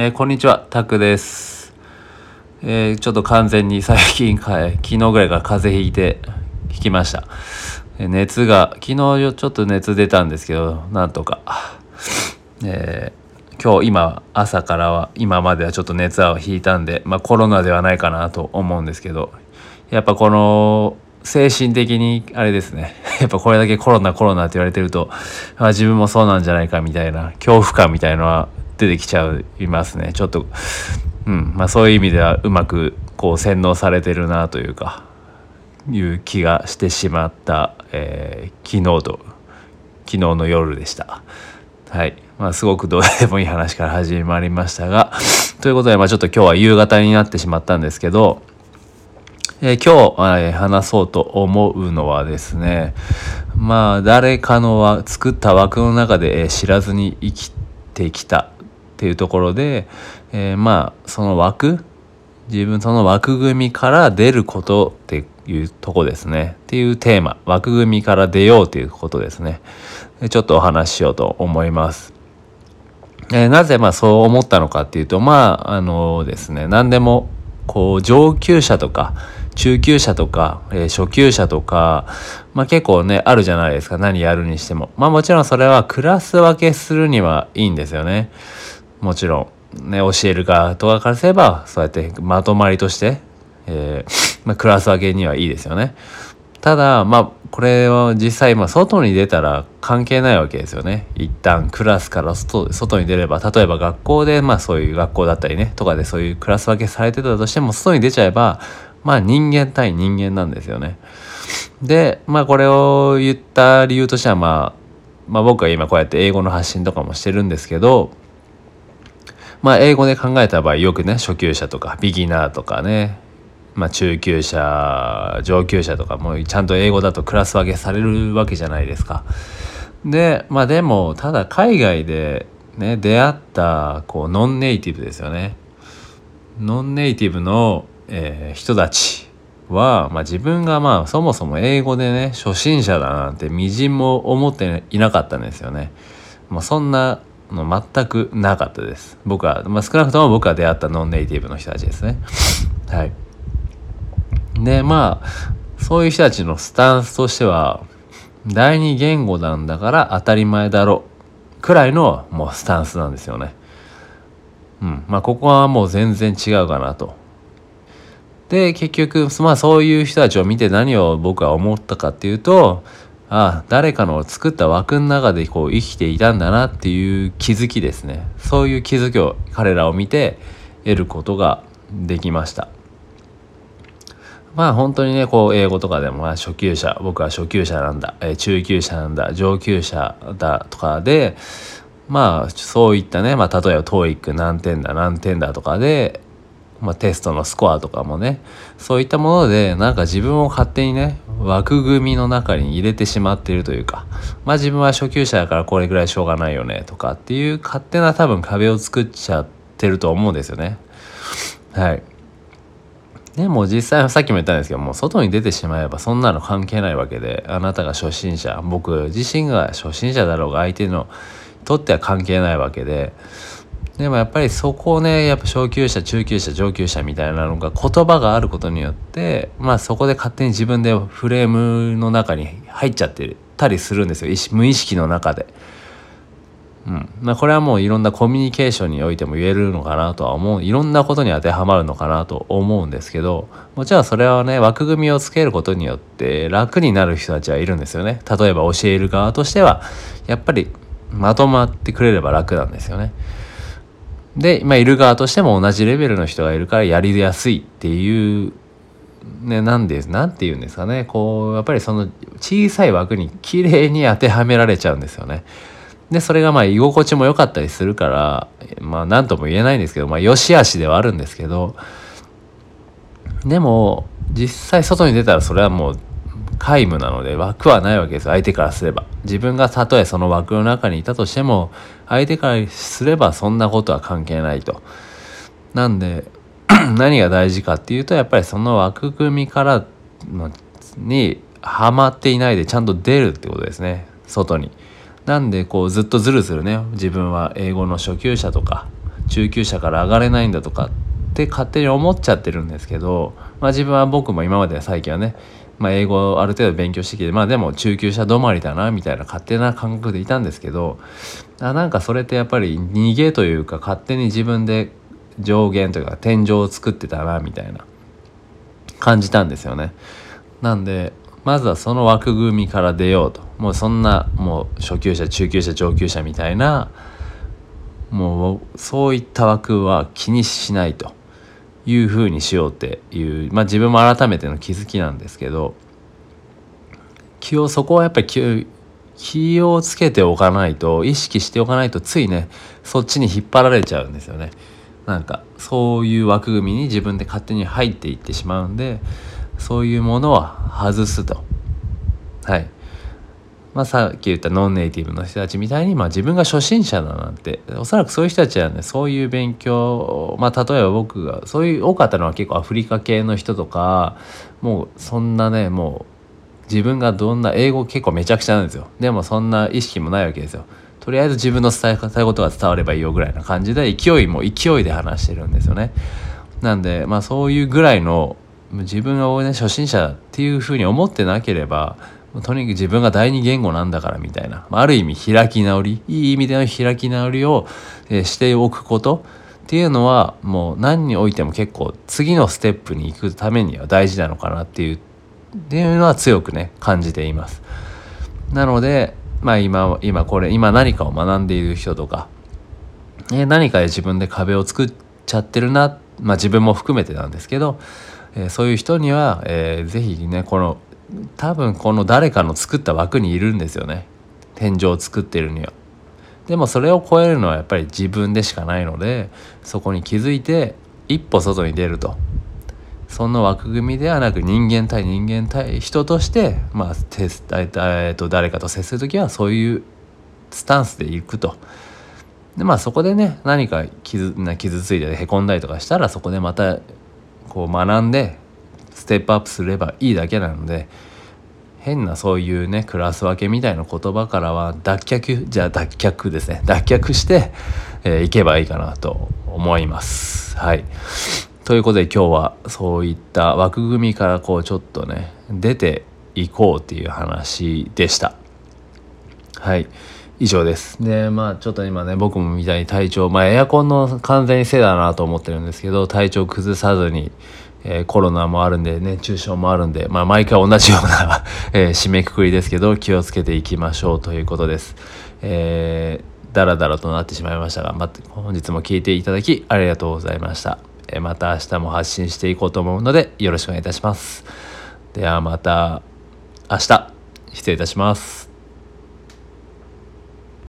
えー、こんにちは、タクです。えー、ちょっと完全に最近、昨日ぐらいから風邪ひいて、ひきました。えー、熱が、昨日ちょっと熱出たんですけど、なんとか。え今日、今、朝からは、今まではちょっと熱は引いたんで、まあコロナではないかなと思うんですけど、やっぱこの、精神的にあれですね やっぱこれだけコロナコロナって言われてると、まあ、自分もそうなんじゃないかみたいな恐怖感みたいのは出てきちゃいますねちょっとうんまあそういう意味ではうまくこう洗脳されてるなというかいう気がしてしまった、えー、昨日と昨日の夜でした。はい。まあ、すごくどうでもいい話から始まりましたが、ということで、まあ、ちょっと今日は夕方になってしまったんですけど、えー、今日、えー、話そうと思うのはですね、まあ、誰かのは作った枠の中で、えー、知らずに生きてきたっていうところで、えー、まあその枠自分その枠組みから出ることっていうとこですねっていうテーマ枠組みから出ようということですねちょっとお話ししようと思います。えー、なぜまあそう思ったのかっていうとまああのですね何でもこう上級者とか中級者とか、えー、初級者とか、まあ結構ね、あるじゃないですか。何やるにしても。まあもちろんそれはクラス分けするにはいいんですよね。もちろん、ね、教える側とかからすれば、そうやってまとまりとして、えー、まあ、クラス分けにはいいですよね。ただ、まあ、これは実際、まあ、外に出たら関係ないわけですよね。一旦クラスから外外に出れば、例えば学校で、まあそういう学校だったりね、とかでそういうクラス分けされてたとしても、外に出ちゃえば、まあ人間対人間なんですよね。で、まあこれを言った理由としては、まあ、まあ僕は今こうやって英語の発信とかもしてるんですけど、まあ英語で考えた場合よくね初級者とかビギナーとかねまあ中級者上級者とかもちゃんと英語だとクラス分けされるわけじゃないですか。でまあでもただ海外でね出会ったこうノンネイティブですよね。ノンネイティブの、えー、人たちは、まあ、自分がまあそもそも英語でね初心者だなんてみじんも思っていなかったんですよね。まあ、そんなの全くなかったです。僕は、まあ、少なくとも僕が出会ったノンネイティブの人たちですね。はい。で、まあ、そういう人たちのスタンスとしては、第二言語なんだから当たり前だろうくらいのもうスタンスなんですよね。うん。まあ、ここはもう全然違うかなと。で、結局、まあそういう人たちを見て何を僕は思ったかっていうと、ああ誰かの作った枠の中でこう生きていたんだなっていう気づきですね。そういう気づきを彼らを見て得ることができました。まあ本当にねこう英語とかでも、初級者僕は初級者なんだ、え、中級者なんだ上級者だとかでまあそういったね、まあ、例えば TOEIC 何点だ何点だとかでまあ、テストのスコアとかもねそういったものでなんか自分を勝手にね枠組みの中に入れてしまっているというかまあ自分は初級者だからこれぐらいしょうがないよねとかっていう勝手な多分壁を作っちゃってると思うんですよね。はい。でも実際はさっきも言ったんですけども外に出てしまえばそんなの関係ないわけであなたが初心者僕自身が初心者だろうが相手のとっては関係ないわけででもやっぱりそこをねやっぱ昇級者中級者上級者みたいなのが言葉があることによってまあそこで勝手に自分でフレームの中に入っちゃってたりするんですよ無意識の中で。うんまあ、これはもういろんなコミュニケーションにおいても言えるのかなとは思ういろんなことに当てはまるのかなと思うんですけどもちろんそれはね枠組みをつけることによって楽になる人たちはいるんですよね例えば教える側としてはやっぱりまとまってくれれば楽なんですよね。で、まあ、いる側としても同じレベルの人がいるからやりやすいっていう、ね、なんで、なんて言うんですかね。こう、やっぱりその小さい枠に綺麗に当てはめられちゃうんですよね。で、それがまあ居心地も良かったりするから、まあ何とも言えないんですけど、まあ良し悪しではあるんですけど、でも、実際外に出たらそれはもう皆無なので枠はないわけです相手からすれば自分がたとえその枠の中にいたとしても相手からすればそんなことは関係ないと。なんで 何が大事かっていうとやっぱりその枠組みからにはまっていないでちゃんと出るってことですね。外に。なんでこうずっとずるずるね。自分は英語の初級者とか中級者から上がれないんだとかって勝手に思っちゃってるんですけど、まあ、自分は僕も今まで最近はね、まあ、英語をある程度勉強してきてまあでも中級者止まりだなみたいな勝手な感覚でいたんですけどあなんかそれってやっぱり逃げというか勝手に自分で上限というか天井を作ってたなみたいな感じたんですよね。なんでまずはその枠組みから出ようともうそんなもう初級者中級者上級者みたいなもうそういった枠は気にしないというふうにしようっていうまあ自分も改めての気づきなんですけど気をそこはやっぱり気気をつけておかないと意識しておかないとついねそっちに引っ張られちゃうんですよね。なんかそういう枠組みに自分で勝手に入っていってしまうんでそういうものは外すと。はい。まあ、さっき言ったノンネイティブの人たちみたいに、まあ、自分が初心者だなんておそらくそういう人たちはねそういう勉強まあ例えば僕がそういう多かったのは結構アフリカ系の人とかもうそんなねもう自分がどんな英語結構めちゃくちゃなんですよでもそんな意識もないわけですよとりあえず自分の伝えたいことが伝わればいいよぐらいな感じで勢いも勢いで話してるんですよね。なんでまあそういうぐらいの自分が、ね、初心者っていうふうに思ってなければとにかく自分が第二言語なんだからみたいなある意味開き直りいい意味での開き直りを、えしておくことっていうのはもう何においても結構次のステップに行くためには大事なのかなっていうっていうのは強くね感じています。なのでまあ今、今これ、今何かを学んでいる人とか、えー、何かで自分で壁を作っちゃってるな、まあ自分も含めてなんですけど、えー、そういう人には、えー、ぜひね、この、多分この誰かの作った枠にいるんですよね。天井を作ってるには。でもそれを超えるのはやっぱり自分でしかないので、そこに気づいて一歩外に出ると。その枠組みではなく人間対人間対人として、まあ、誰かと接する時はそういうスタンスでいくと。でまあそこでね何か傷な傷ついてへこんだりとかしたらそこでまたこう学んでステップアップすればいいだけなので変なそういうねクラス分けみたいな言葉からは脱却じゃあ脱却ですね。脱却して、えー、いけばいいかなと思います。はい。ということで今日はそういった枠組みからこうちょっとね出ていこうっていう話でした。はい。以上です。でまあちょっと今ね僕もみたいに体調まあエアコンの完全にせいだなと思ってるんですけど体調崩さずにえー、コロナもあるんで熱中症もあるんで、まあ、毎回同じような え、締めくくりですけど気をつけていきましょうということです。えー、だらだらとなってしまいましたが、ま、本日も聞いていただきありがとうございました。えまた明日も発信していこうと思うのでよろしくお願いいたします。ではまた明日失礼いたします。